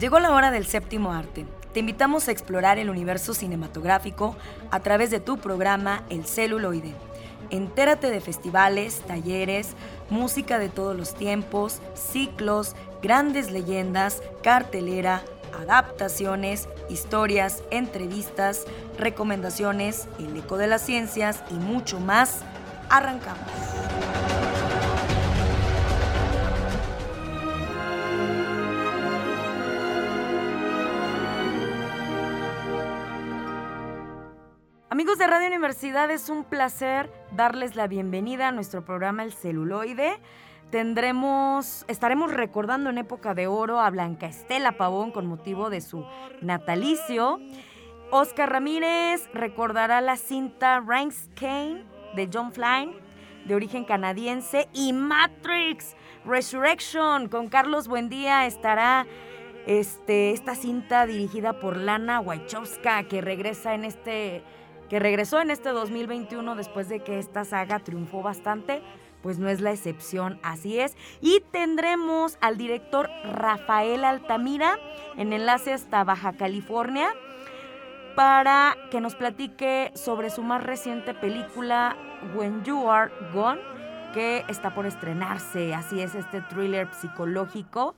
Llegó la hora del séptimo arte. Te invitamos a explorar el universo cinematográfico a través de tu programa El celuloide. Entérate de festivales, talleres, música de todos los tiempos, ciclos, grandes leyendas, cartelera, adaptaciones, historias, entrevistas, recomendaciones, el eco de las ciencias y mucho más. Arrancamos. Amigos de Radio Universidad, es un placer darles la bienvenida a nuestro programa El Celuloide. Tendremos, estaremos recordando en época de oro a Blanca Estela Pavón con motivo de su natalicio. Oscar Ramírez recordará la cinta Ranks Kane de John Flynn, de origen canadiense, y Matrix Resurrection con Carlos Buendía estará este, esta cinta dirigida por Lana Wachowska que regresa en este que regresó en este 2021 después de que esta saga triunfó bastante, pues no es la excepción, así es. Y tendremos al director Rafael Altamira en enlace hasta Baja California para que nos platique sobre su más reciente película When You Are Gone, que está por estrenarse, así es este thriller psicológico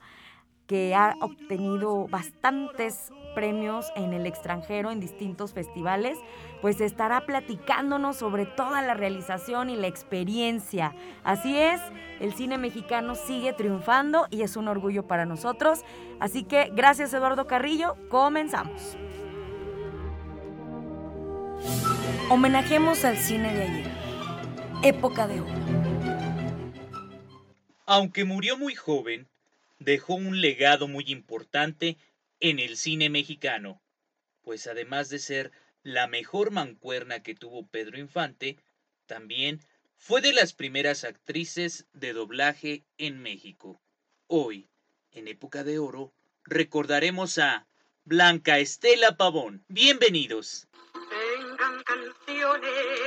que ha obtenido bastantes premios en el extranjero, en distintos festivales, pues estará platicándonos sobre toda la realización y la experiencia. Así es, el cine mexicano sigue triunfando y es un orgullo para nosotros. Así que gracias Eduardo Carrillo, comenzamos. Homenajemos al cine de ayer, época de oro. Aunque murió muy joven, dejó un legado muy importante en el cine mexicano, pues además de ser la mejor mancuerna que tuvo Pedro Infante, también fue de las primeras actrices de doblaje en México. Hoy, en época de oro, recordaremos a Blanca Estela Pavón. Bienvenidos. Vengan canciones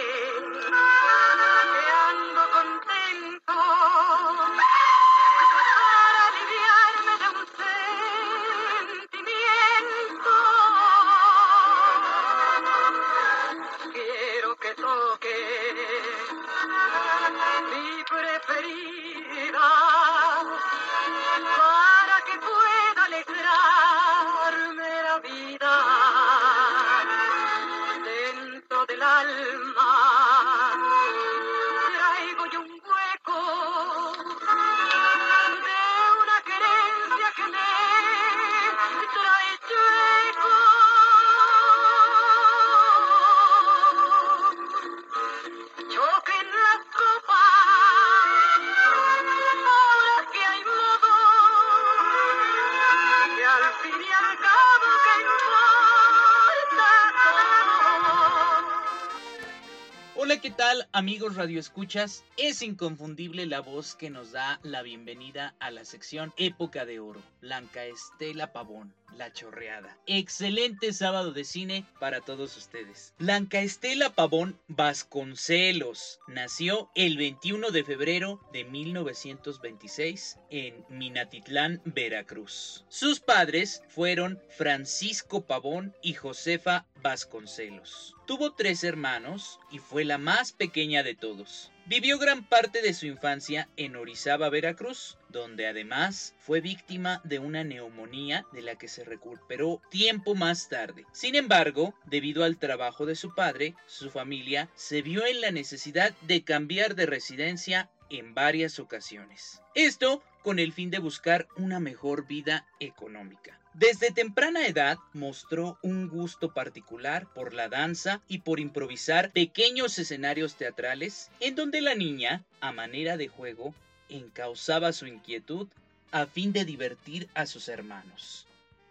amigos radioescuchas, es inconfundible la voz que nos da la bienvenida a la sección Época de Oro, Blanca Estela Pavón, La Chorreada. Excelente sábado de cine para todos ustedes. Blanca Estela Pavón Vasconcelos nació el 21 de febrero de 1926 en Minatitlán, Veracruz. Sus padres fueron Francisco Pavón y Josefa Vasconcelos. Tuvo tres hermanos y fue la más pequeña de todos. Vivió gran parte de su infancia en Orizaba, Veracruz, donde además fue víctima de una neumonía de la que se recuperó tiempo más tarde. Sin embargo, debido al trabajo de su padre, su familia se vio en la necesidad de cambiar de residencia en varias ocasiones. Esto con el fin de buscar una mejor vida económica. Desde temprana edad mostró un gusto particular por la danza y por improvisar pequeños escenarios teatrales en donde la niña, a manera de juego, encauzaba su inquietud a fin de divertir a sus hermanos.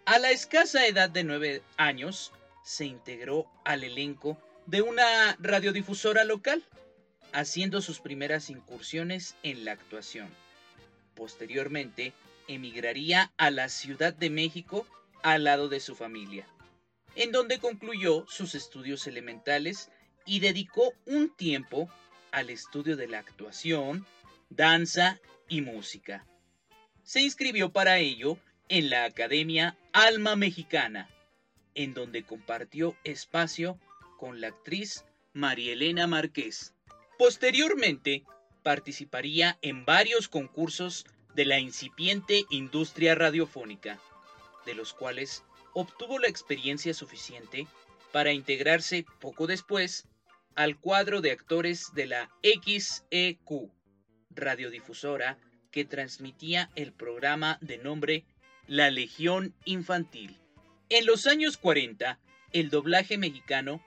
A la escasa edad de nueve años, se integró al elenco de una radiodifusora local, haciendo sus primeras incursiones en la actuación. Posteriormente, emigraría a la Ciudad de México al lado de su familia, en donde concluyó sus estudios elementales y dedicó un tiempo al estudio de la actuación, danza y música. Se inscribió para ello en la Academia Alma Mexicana, en donde compartió espacio con la actriz Marielena Márquez. Posteriormente, participaría en varios concursos de la incipiente industria radiofónica, de los cuales obtuvo la experiencia suficiente para integrarse poco después al cuadro de actores de la XEQ, radiodifusora que transmitía el programa de nombre La Legión Infantil. En los años 40, el doblaje mexicano,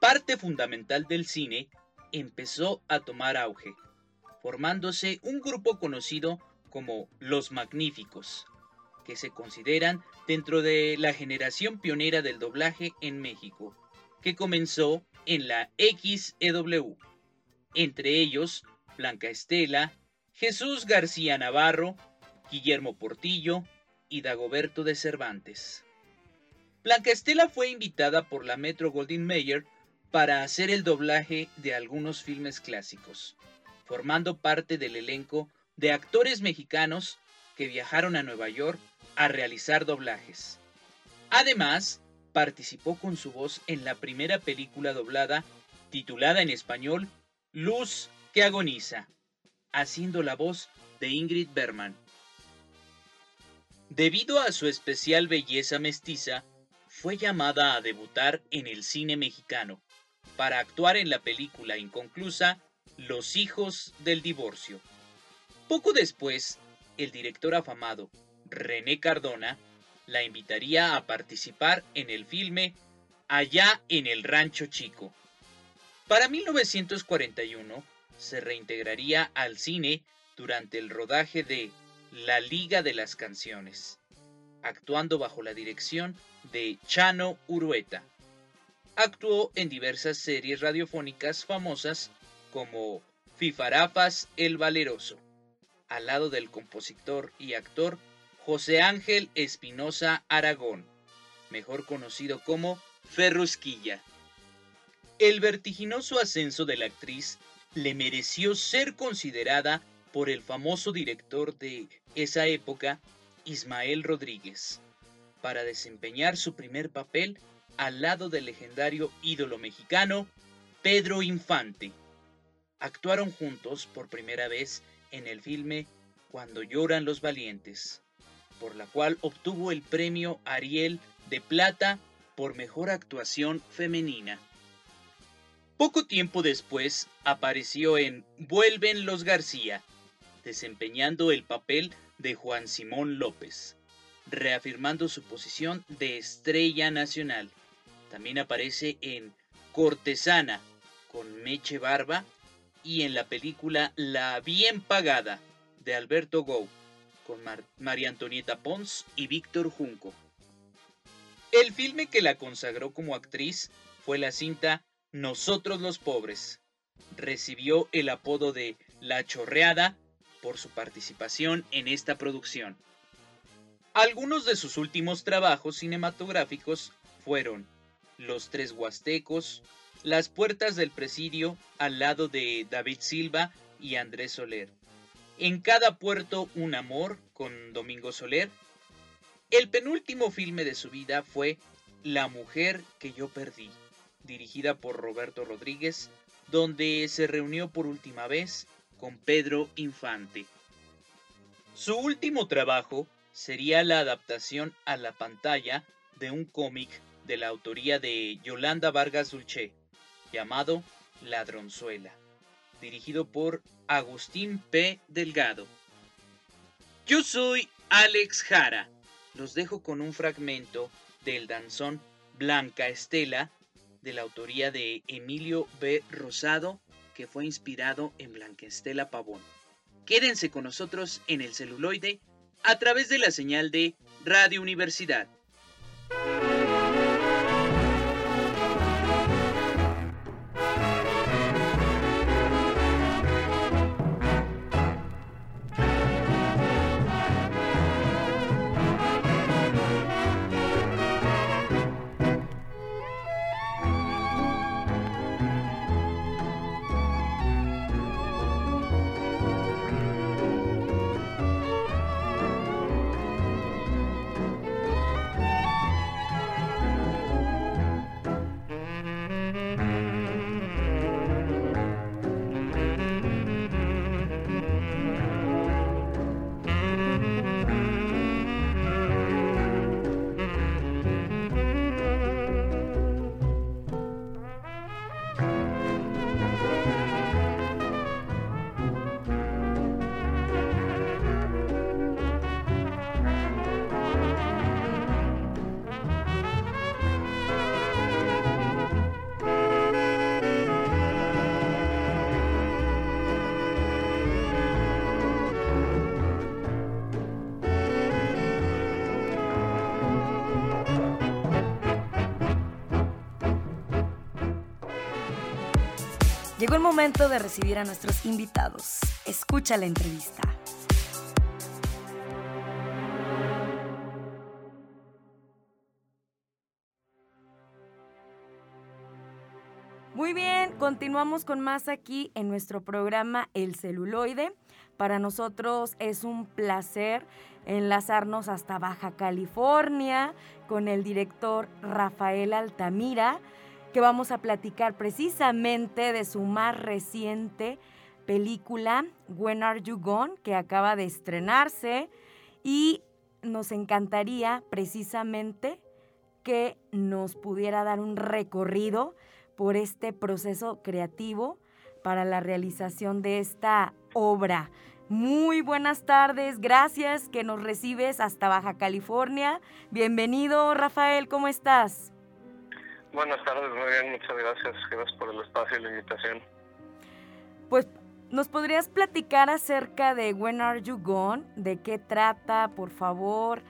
parte fundamental del cine, empezó a tomar auge, formándose un grupo conocido como Los Magníficos, que se consideran dentro de la generación pionera del doblaje en México, que comenzó en la XEW. Entre ellos, Blanca Estela, Jesús García Navarro, Guillermo Portillo y Dagoberto de Cervantes. Blanca Estela fue invitada por la Metro Goldwyn Mayer para hacer el doblaje de algunos filmes clásicos, formando parte del elenco de actores mexicanos que viajaron a Nueva York a realizar doblajes. Además, participó con su voz en la primera película doblada, titulada en español Luz que agoniza, haciendo la voz de Ingrid Berman. Debido a su especial belleza mestiza, fue llamada a debutar en el cine mexicano para actuar en la película inconclusa Los hijos del divorcio. Poco después, el director afamado René Cardona la invitaría a participar en el filme Allá en el Rancho Chico. Para 1941 se reintegraría al cine durante el rodaje de La Liga de las Canciones, actuando bajo la dirección de Chano Urueta. Actuó en diversas series radiofónicas famosas como Fifarafas el Valeroso, al lado del compositor y actor José Ángel Espinosa Aragón, mejor conocido como Ferrusquilla. El vertiginoso ascenso de la actriz le mereció ser considerada por el famoso director de esa época, Ismael Rodríguez, para desempeñar su primer papel al lado del legendario ídolo mexicano, Pedro Infante. Actuaron juntos por primera vez en el filme Cuando lloran los valientes por la cual obtuvo el premio Ariel de Plata por mejor actuación femenina. Poco tiempo después apareció en Vuelven los García, desempeñando el papel de Juan Simón López, reafirmando su posición de estrella nacional. También aparece en Cortesana, con Meche Barba, y en la película La Bien Pagada, de Alberto Gou con María Antonieta Pons y Víctor Junco. El filme que la consagró como actriz fue la cinta Nosotros los Pobres. Recibió el apodo de La Chorreada por su participación en esta producción. Algunos de sus últimos trabajos cinematográficos fueron Los Tres Huastecos, Las Puertas del Presidio al lado de David Silva y Andrés Soler, en cada puerto un amor con Domingo Soler. El penúltimo filme de su vida fue La mujer que yo perdí, dirigida por Roberto Rodríguez, donde se reunió por última vez con Pedro Infante. Su último trabajo sería la adaptación a la pantalla de un cómic de la autoría de Yolanda Vargas Dulce, llamado Ladronzuela dirigido por Agustín P. Delgado. Yo soy Alex Jara. Los dejo con un fragmento del danzón Blanca Estela, de la autoría de Emilio B. Rosado, que fue inspirado en Blanca Estela Pavón. Quédense con nosotros en el celuloide a través de la señal de Radio Universidad momento de recibir a nuestros invitados. Escucha la entrevista. Muy bien, continuamos con más aquí en nuestro programa El celuloide. Para nosotros es un placer enlazarnos hasta Baja California con el director Rafael Altamira, que vamos a platicar precisamente de su más reciente película, When Are You Gone, que acaba de estrenarse y nos encantaría precisamente que nos pudiera dar un recorrido por este proceso creativo para la realización de esta obra. Muy buenas tardes, gracias que nos recibes hasta Baja California. Bienvenido, Rafael, ¿cómo estás? Buenas tardes, muy bien, muchas gracias. Gracias por el espacio y la invitación. Pues, ¿nos podrías platicar acerca de When Are You Gone? ¿De qué trata, por favor?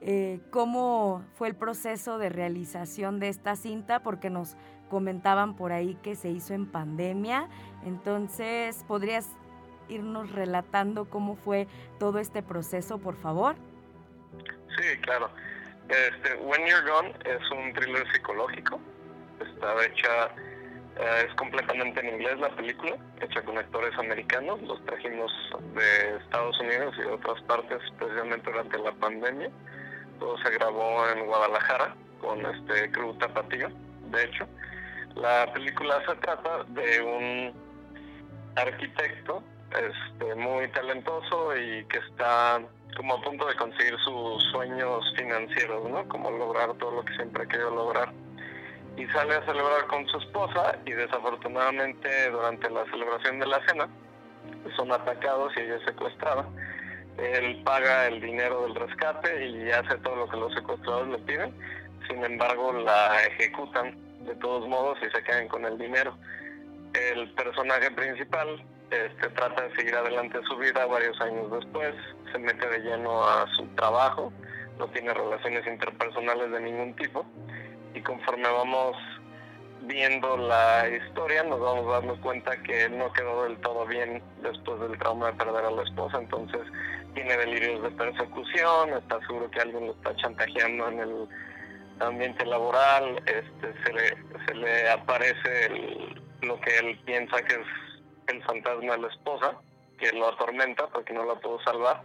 Eh, ¿Cómo fue el proceso de realización de esta cinta? Porque nos comentaban por ahí que se hizo en pandemia. Entonces, ¿podrías irnos relatando cómo fue todo este proceso, por favor? Sí, claro. Este, When You're Gone es un thriller psicológico. Está hecha, eh, es completamente en inglés la película, hecha con actores americanos. Los trajimos de Estados Unidos y de otras partes, especialmente durante la pandemia. Todo se grabó en Guadalajara con este crew tapatío, de hecho. La película se trata de un arquitecto este, muy talentoso y que está como a punto de conseguir sus sueños financieros, ¿no? Como lograr todo lo que siempre ha querido lograr. Y sale a celebrar con su esposa y desafortunadamente durante la celebración de la cena son atacados y ella es secuestrada. Él paga el dinero del rescate y hace todo lo que los secuestradores le piden. Sin embargo, la ejecutan de todos modos y se quedan con el dinero. El personaje principal este, trata de seguir adelante su vida varios años después, se mete de lleno a su trabajo, no tiene relaciones interpersonales de ningún tipo y conforme vamos viendo la historia nos vamos dando cuenta que no quedó del todo bien después del trauma de perder a la esposa, entonces tiene delirios de persecución, está seguro que alguien lo está chantajeando en el ambiente laboral, este, se, le, se le aparece lo que él piensa que es el fantasma de la esposa, que lo atormenta porque no la pudo salvar.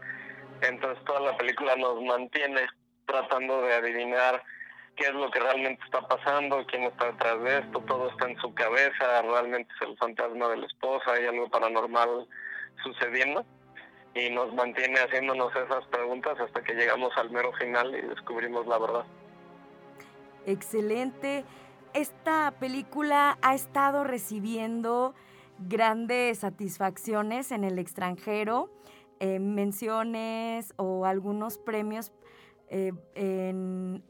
Entonces toda la película nos mantiene tratando de adivinar qué es lo que realmente está pasando, quién está detrás de esto, todo está en su cabeza, realmente es el fantasma de la esposa, hay algo paranormal sucediendo y nos mantiene haciéndonos esas preguntas hasta que llegamos al mero final y descubrimos la verdad. Excelente. Esta película ha estado recibiendo grandes satisfacciones en el extranjero, eh, menciones o algunos premios eh, en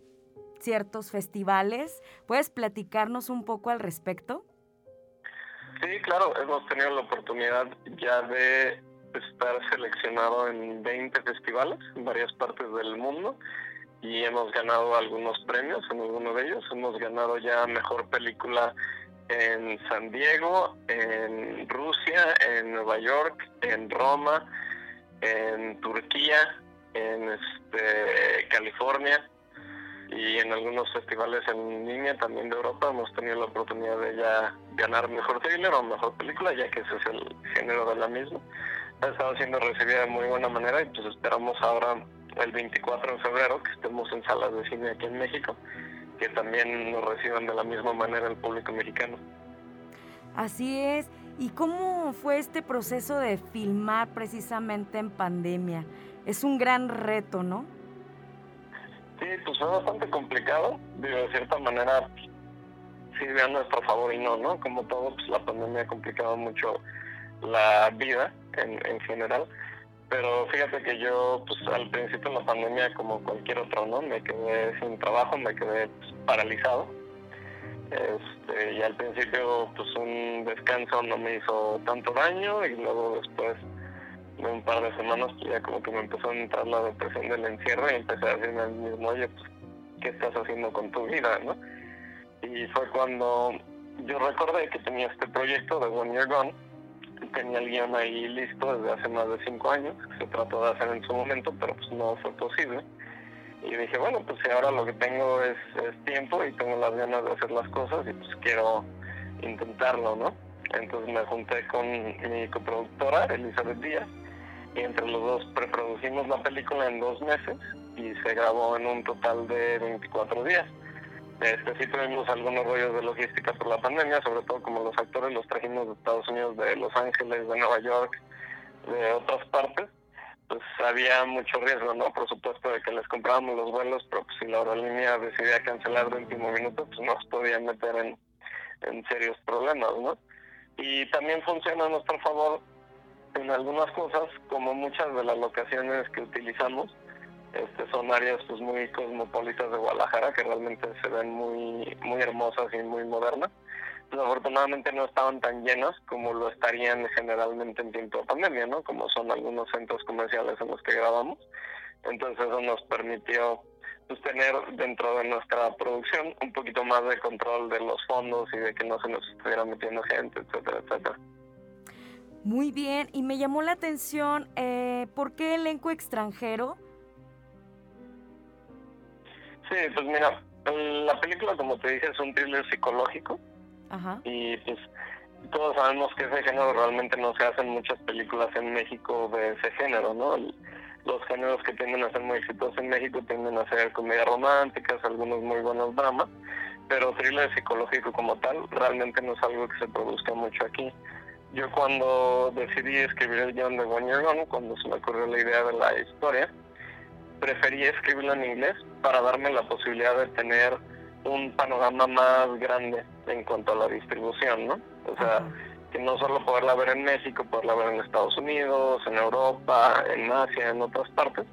ciertos festivales. ¿Puedes platicarnos un poco al respecto? Sí, claro, hemos tenido la oportunidad ya de estar seleccionado en 20 festivales en varias partes del mundo y hemos ganado algunos premios en alguno de ellos. Hemos ganado ya mejor película en San Diego, en Rusia, en Nueva York, en Roma, en Turquía, en este, California y en algunos festivales en línea también de Europa hemos tenido la oportunidad de ya ganar mejor thriller o mejor película, ya que ese es el género de la misma. Ha estado siendo recibida de muy buena manera y pues esperamos ahora el 24 de febrero que estemos en salas de cine aquí en México que también nos reciban de la misma manera el público mexicano. Así es. ¿Y cómo fue este proceso de filmar precisamente en pandemia? Es un gran reto, ¿no? Sí, pues fue bastante complicado. de cierta manera, sí, a nuestro favor y no, ¿no? Como todo, pues la pandemia ha complicado mucho la vida en, en general. Pero fíjate que yo, pues al principio de la pandemia, como cualquier otro, ¿no? Me quedé sin trabajo, me quedé pues, paralizado. Este, y al principio, pues un descanso no me hizo tanto daño y luego después de un par de semanas, pues ya como que me empezó a entrar la depresión del encierro y empecé a decirme al mismo, oye, pues, ¿qué estás haciendo con tu vida, no? Y fue cuando yo recordé que tenía este proyecto de One Year Gone, tenía el guion ahí listo desde hace más de cinco años, que se trató de hacer en su momento, pero pues no fue posible. Y dije, bueno, pues si ahora lo que tengo es, es tiempo y tengo las ganas de hacer las cosas y pues quiero intentarlo, ¿no? Entonces me junté con mi coproductora, Elizabeth Díaz, y entre los dos preproducimos la película en dos meses y se grabó en un total de 24 días. Este, sí tuvimos algunos rollos de logística por la pandemia, sobre todo como los actores los trajimos de Estados Unidos, de Los Ángeles, de Nueva York, de otras partes, pues había mucho riesgo, ¿no? Por supuesto de que les comprábamos los vuelos, pero pues, si la aerolínea decidía cancelar de último minuto, pues nos podían meter en, en serios problemas, ¿no? Y también funciona a nuestro favor en algunas cosas, como muchas de las locaciones que utilizamos, este, son áreas pues muy cosmopolitas de Guadalajara que realmente se ven muy muy hermosas y muy modernas. Desafortunadamente no estaban tan llenas como lo estarían generalmente en tiempo de pandemia, ¿no? Como son algunos centros comerciales en los que grabamos. Entonces eso nos permitió pues, tener dentro de nuestra producción un poquito más de control de los fondos y de que no se nos estuviera metiendo gente, etcétera, etcétera. Muy bien, y me llamó la atención, eh, ¿por qué elenco extranjero? Sí, pues mira, la película, como te dije, es un thriller psicológico. Y pues todos sabemos que ese género realmente no se hacen muchas películas en México de ese género, ¿no? Los géneros que tienden a ser muy exitosos en México tienden a ser comedias románticas, algunos muy buenos dramas, pero thriller psicológico como tal realmente no es algo que se produzca mucho aquí. Yo cuando decidí escribir el guion de One Year Gone, cuando se me ocurrió la idea de la historia, preferí escribirlo en inglés para darme la posibilidad de tener un panorama más grande en cuanto a la distribución, ¿no? O sea, que no solo poderla ver en México, poderla ver en Estados Unidos, en Europa, en Asia, en otras partes.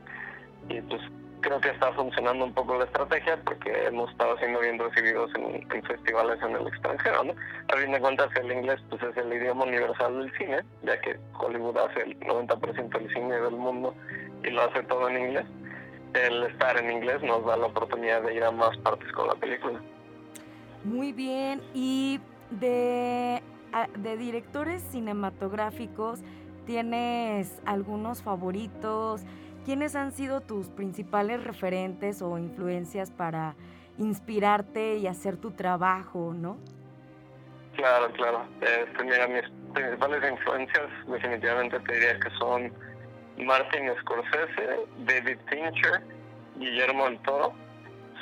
Y pues creo que está funcionando un poco la estrategia porque hemos estado siendo bien recibidos en, festivales en el extranjero, ¿no? A fin de cuentas el inglés pues es el idioma universal del cine, ya que Hollywood hace el 90% del cine del mundo y lo hace todo en inglés el estar en inglés nos da la oportunidad de ir a más partes con la película. Muy bien, y de, de directores cinematográficos, ¿tienes algunos favoritos? ¿Quiénes han sido tus principales referentes o influencias para inspirarte y hacer tu trabajo, no? Claro, claro. Este, mira, mis principales influencias definitivamente te diría que son Martin Scorsese, David Fincher, Guillermo del Toro.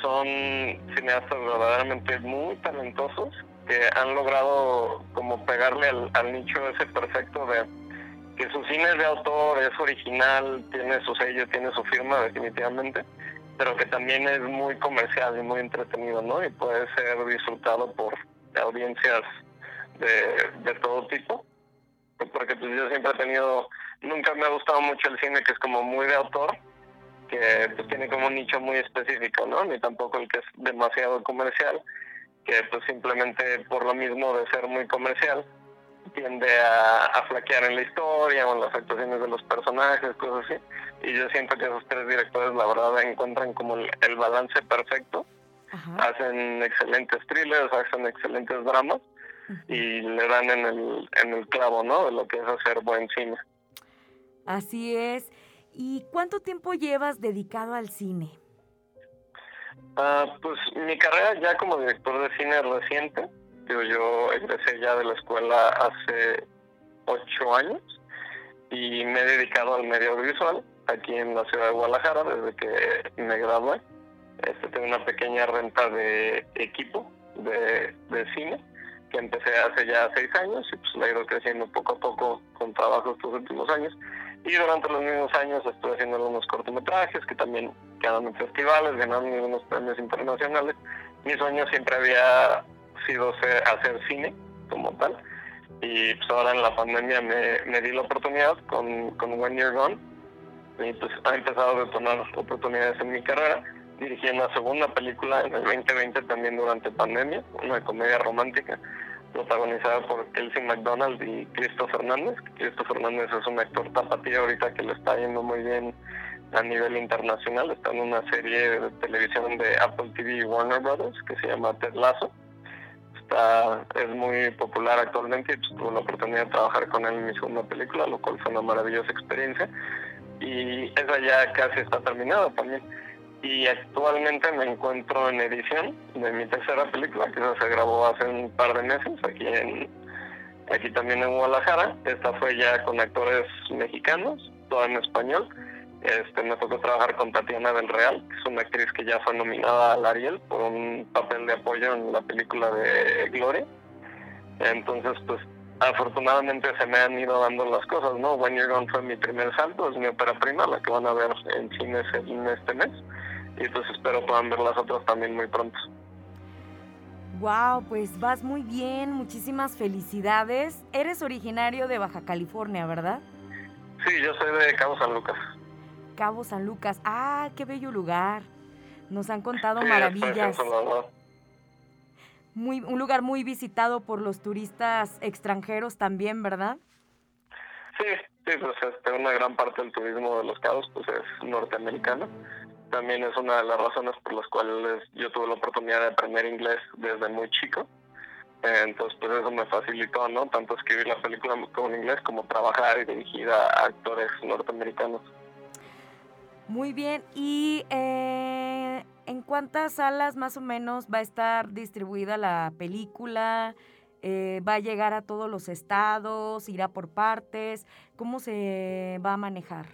Son cineastas verdaderamente muy talentosos que han logrado como pegarle al, nicho ese perfecto de que su cine es de autor, es original, tiene su sello, tiene su firma definitivamente, pero que también es muy comercial y muy entretenido, ¿no? Y puede ser disfrutado por audiencias de, de todo tipo, porque pues yo siempre he tenido nunca me ha gustado mucho el cine que es como muy de autor, que pues tiene como un nicho muy específico, ¿no? Ni tampoco el que es demasiado comercial, que pues simplemente por lo mismo de ser muy comercial tiende a, flaquear en la historia o en las actuaciones de los personajes, cosas así. Y yo siento que esos tres directores la verdad encuentran como el, balance perfecto. Hacen excelentes thrillers, hacen excelentes dramas y le dan en el, en el clavo, ¿no? De lo que es hacer buen cine. Así es. ¿Y cuánto tiempo llevas dedicado al cine? Ah, pues mi carrera ya como director de cine reciente. Yo, yo egresé ya de la escuela hace ocho años y me he dedicado al medio audiovisual aquí en la ciudad de Guadalajara desde que me gradué. Este, tengo una pequeña renta de equipo de, de cine que empecé hace ya seis años y pues la he ido creciendo poco a poco con trabajo estos últimos años. Y durante los mismos años estuve haciendo algunos cortometrajes que también quedaron en festivales, ganaron algunos premios internacionales. Mi sueño siempre había sido hacer cine como tal. Y pues ahora en la pandemia me, me di la oportunidad con, con One Year Gone. Y pues ha empezado a detonar oportunidades en mi carrera. Dirigí una segunda película en el 2020 también durante pandemia, una comedia romántica protagonizada por Kelsey McDonald y Cristo Fernández. Cristo Fernández es un actor tapatío ahorita que le está yendo muy bien a nivel internacional. Está en una serie de televisión de Apple TV y Warner Brothers que se llama Ted Lasso. está es muy popular actualmente y tuve la oportunidad de trabajar con él en mi segunda película, lo cual fue una maravillosa experiencia. Y esa ya casi está terminada también. Y actualmente me encuentro en edición de mi tercera película, que se grabó hace un par de meses aquí en aquí también en Guadalajara. Esta fue ya con actores mexicanos, todo en español este, me tocó trabajar con Tatiana del Real, que es una actriz que ya fue nominada al Ariel por un papel de apoyo en la película de Gloria. Entonces, pues afortunadamente se me han ido dando las cosas, ¿no? When You're Gone fue mi primer salto, es mi ópera prima, la que van a ver en cines en este mes. Y pues espero puedan ver las otras también muy pronto. Wow, pues vas muy bien, muchísimas felicidades. Eres originario de Baja California, ¿verdad? Sí, yo soy de Cabo San Lucas. Cabo San Lucas. Ah, qué bello lugar. Nos han contado maravillas. Muy, un lugar muy visitado por los turistas extranjeros también, ¿verdad? Sí, sí, pues este, una gran parte del turismo de los Cabos pues es norteamericano. También es una de las razones por las cuales yo tuve la oportunidad de aprender inglés desde muy chico. Entonces, pues eso me facilitó, ¿no? Tanto escribir la película con inglés como trabajar y dirigir a actores norteamericanos. Muy bien, ¿y eh, en cuántas salas más o menos va a estar distribuida la película? Eh, ¿Va a llegar a todos los estados? ¿Irá por partes? ¿Cómo se va a manejar?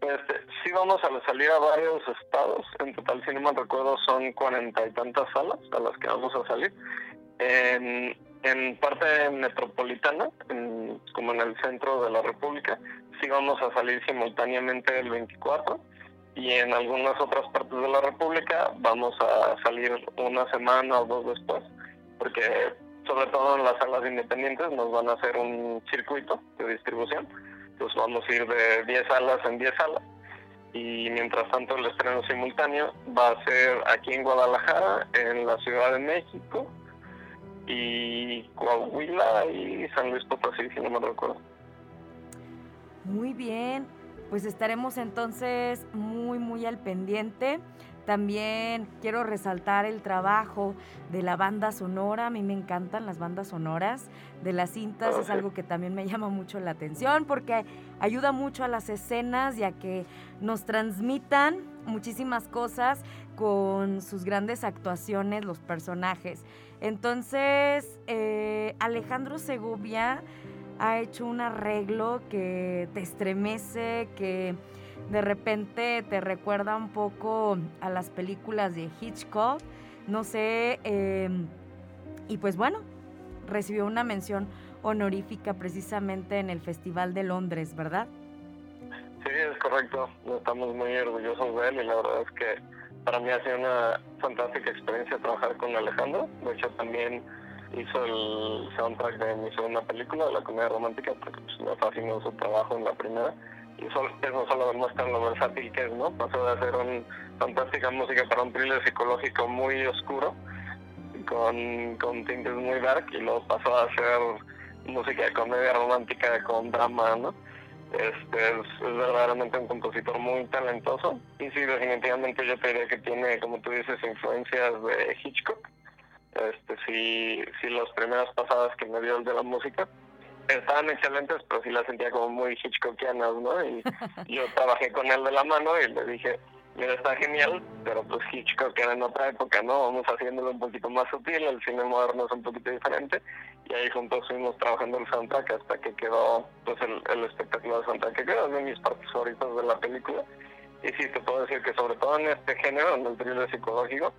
Este, sí vamos a salir a varios estados. En total, si no me recuerdo, son cuarenta y tantas salas a las que vamos a salir. En, en parte metropolitana, como en el centro de la República, sí vamos a salir simultáneamente el 24 y en algunas otras partes de la República vamos a salir una semana o dos después, porque sobre todo en las salas independientes nos van a hacer un circuito de distribución, entonces vamos a ir de 10 salas en 10 salas y mientras tanto el estreno simultáneo va a ser aquí en Guadalajara, en la Ciudad de México y Coahuila y San Luis Potosí, si no me recuerdo. Muy bien, pues estaremos entonces muy, muy al pendiente. También quiero resaltar el trabajo de la banda sonora. A mí me encantan las bandas sonoras de las cintas. Es algo que también me llama mucho la atención porque ayuda mucho a las escenas y a que nos transmitan muchísimas cosas con sus grandes actuaciones, los personajes. Entonces, eh, Alejandro Segovia ha hecho un arreglo que te estremece, que de repente te recuerda un poco a las películas de Hitchcock. No sé, em, y pues bueno, recibió una mención honorífica precisamente en el Festival de Londres, ¿verdad? Sí, es correcto. Estamos muy orgullosos de él y la verdad es que para mí ha sido una fantástica experiencia trabajar con Alejandro. De hecho, también hizo el soundtrack de mi segunda película, de la comedia romántica, porque pues, me fascinó su trabajo en la primera. Y eso, no solo demuestra lo versátil que es, ¿no? Pasó de hacer una fantástica música para un thriller psicológico muy oscuro, con, con tintes muy dark, y luego pasó a hacer música de comedia romántica con drama, ¿no? Este es, es, verdaderamente un compositor muy talentoso y sí, definitivamente yo te diría que tiene, como tú dices, influencias de Hitchcock este, sí, sí, las primeras pasadas que me dio el de la música estaban excelentes, pero sí las sentía como muy Hitchcockianas, ¿no? Y yo trabajé con él de la mano y le dije, mira, está genial, pero pues Hitchcock era en otra época, ¿no? Vamos haciéndolo un poquito más sutil, el cine moderno es un poquito diferente, y ahí juntos fuimos trabajando el soundtrack hasta que quedó, pues, el, el espectacular soundtrack, que quedó de mis partes favoritas de la película. Y sí, te puedo decir que sobre todo en este género, en el thriller psicológico,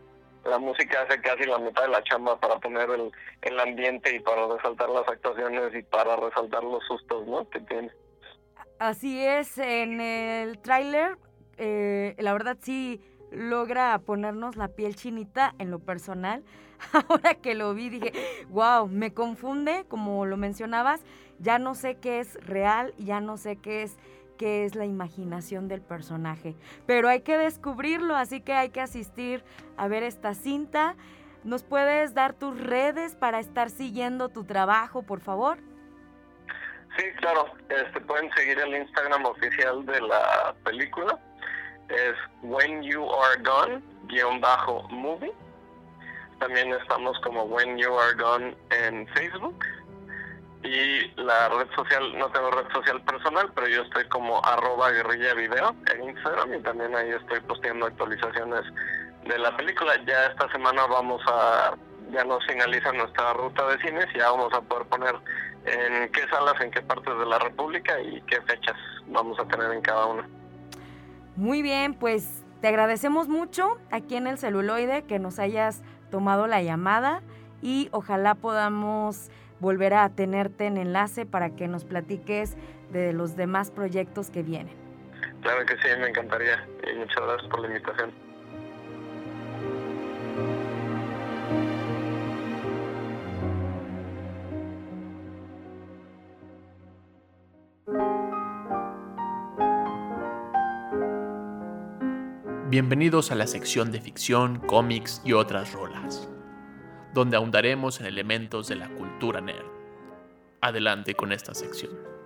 la música hace casi la mitad de la chamba para poner el, el ambiente y para resaltar las actuaciones y para resaltar los sustos ¿no? que tiene. Así es, en el tráiler, eh, la verdad sí logra ponernos la piel chinita en lo personal. Ahora que lo vi dije, wow, me confunde, como lo mencionabas, ya no sé qué es real, ya no sé qué es qué es la imaginación del personaje. Pero hay que descubrirlo, así que hay que asistir a ver esta cinta. ¿Nos puedes dar tus redes para estar siguiendo tu trabajo, por favor? Sí, claro. Este, pueden seguir el Instagram oficial de la película. Es When You Are Gone, guion bajo movie. También estamos como When You Are Gone en Facebook. Y la red social, no tengo red social personal, pero yo estoy como arroba guerrilla video en Instagram y también ahí estoy posteando actualizaciones de la película. Ya esta semana vamos a, ya nos finaliza nuestra ruta de cines y ya vamos a poder poner en qué salas, en qué partes de la República y qué fechas vamos a tener en cada una. Muy bien, pues te agradecemos mucho aquí en el celuloide que nos hayas tomado la llamada y ojalá podamos volver a tenerte en enlace para que nos platiques de los demás proyectos que vienen. Claro que sí, me encantaría y muchas gracias por la invitación. Bienvenidos a la sección de ficción, cómics y otras rolas, donde ahondaremos en elementos de la cultura nerd. Adelante con esta sección.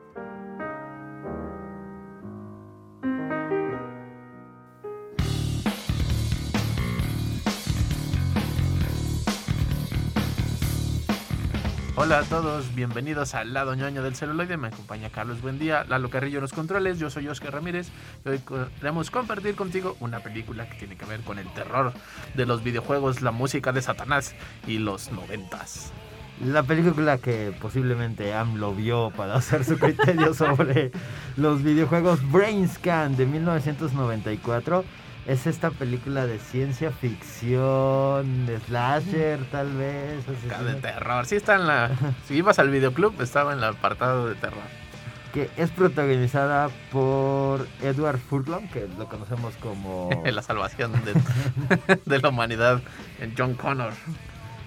Hola a todos, bienvenidos al lado ñoño del celuloide. Me acompaña Carlos Buendía, Lalo Carrillo en los controles. Yo soy Oscar Ramírez y hoy queremos compartir contigo una película que tiene que ver con el terror de los videojuegos, la música de Satanás y los noventas. La película que posiblemente AMLO vio para hacer su criterio sobre los videojuegos Brainscan de 1994 es esta película de ciencia ficción, de slasher tal vez. De terror, sí está en la... Si ibas al videoclub estaba en el apartado de terror. Que es protagonizada por Edward Furlong, que lo conocemos como... la salvación de, de la humanidad en John Connor.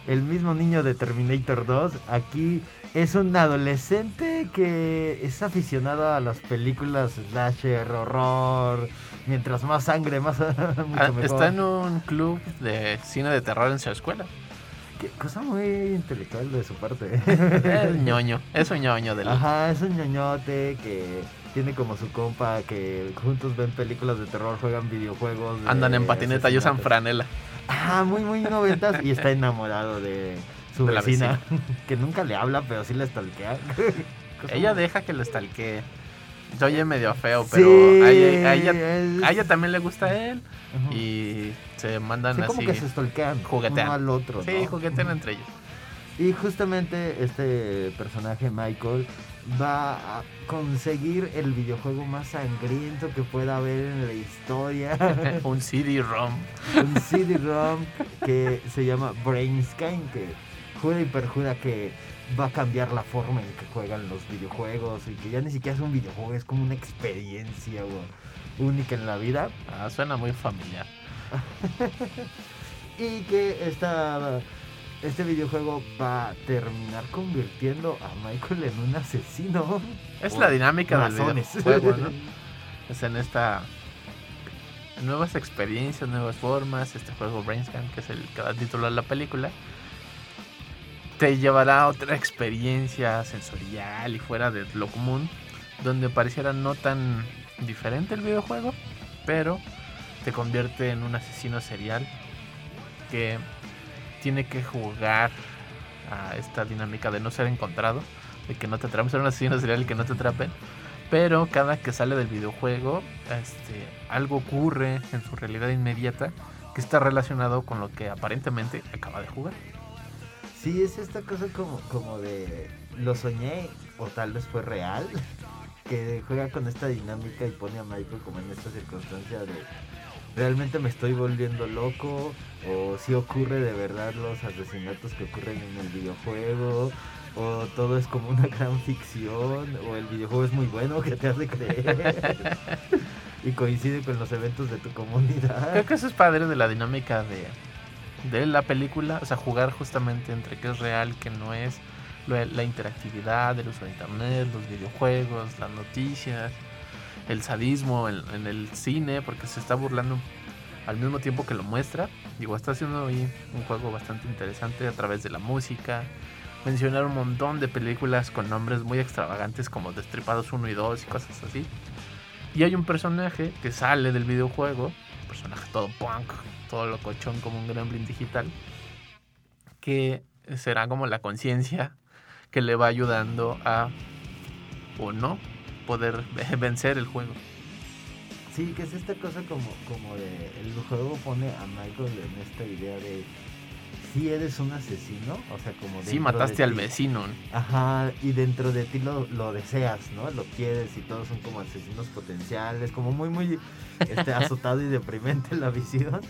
El mismo niño de Terminator 2, aquí es un adolescente que es aficionado a las películas slasher, horror, mientras más sangre, más ah, Está en un club de cine de terror en su escuela. Qué cosa muy intelectual de su parte. Es ñoño, es un ñoño de la... Ajá, es un ñoñote que tiene como su compa que juntos ven películas de terror, juegan videojuegos. Andan en patineta y usan franela. Ah, muy, muy noventas y está enamorado de su vecina, que nunca le habla, pero sí le stalkea. Ella deja que le stalkee. Se oye medio feo, pero a, ella, también le gusta a él. Y se mandan así. como que se stalkean juguetean. uno al otro. Sí, juguetean entre ellos. Y justamente este personaje, Michael, va a conseguir el videojuego más sangriento que pueda haber en la historia. un CD-ROM. un CD-ROM que se llama Brainscan, que jura y perjura que va a cambiar la forma en que juegan los videojuegos y que ya ni siquiera es un videojuego, es como una experiencia única en la vida. Ah, suena muy familiar. y que esta, este videojuego va a terminar convirtiendo a Michael en un asesino. Es la dinámica del videojuego, ¿no? es en esta nuevas experiencias, nuevas formas, este juego Brainscan, que es el que da título a la película te llevará a otra experiencia sensorial y fuera de lo común, donde pareciera no tan diferente el videojuego, pero te convierte en un asesino serial que tiene que jugar a esta dinámica de no ser encontrado, de que no te atrapen, ser un asesino serial y que no te atrapen. Pero cada que sale del videojuego, este, algo ocurre en su realidad inmediata que está relacionado con lo que aparentemente acaba de jugar. Sí, es esta cosa como, como de lo soñé o tal vez fue real, que juega con esta dinámica y pone a Michael como en esta circunstancia de realmente me estoy volviendo loco o si ocurre de verdad los asesinatos que ocurren en el videojuego o todo es como una gran ficción o el videojuego es muy bueno que te hace creer y coincide con los eventos de tu comunidad. Creo que eso es padre de la dinámica de de la película, o sea, jugar justamente entre qué es real, qué no es, la interactividad, el uso de internet, los videojuegos, las noticias, el sadismo en, el cine, porque se está burlando al mismo tiempo que lo muestra. Digo, está haciendo ahí un juego bastante interesante a través de la música. Mencionar un montón de películas con nombres muy extravagantes como Destripados 1 y 2 y cosas así. Y hay un personaje que sale del videojuego, un personaje todo punk, todo locochón como un gremlin digital, que será como la conciencia que le va ayudando a o no poder vencer el juego. Sí, que es esta cosa como, como de. El juego pone a Michael en esta idea de. Si eres un asesino, o sea, como. Sí, mataste al vecino. Ajá, y dentro de ti lo, lo, deseas, ¿no? Lo quieres y todos son como asesinos potenciales, como muy, muy este, azotado y deprimente la visión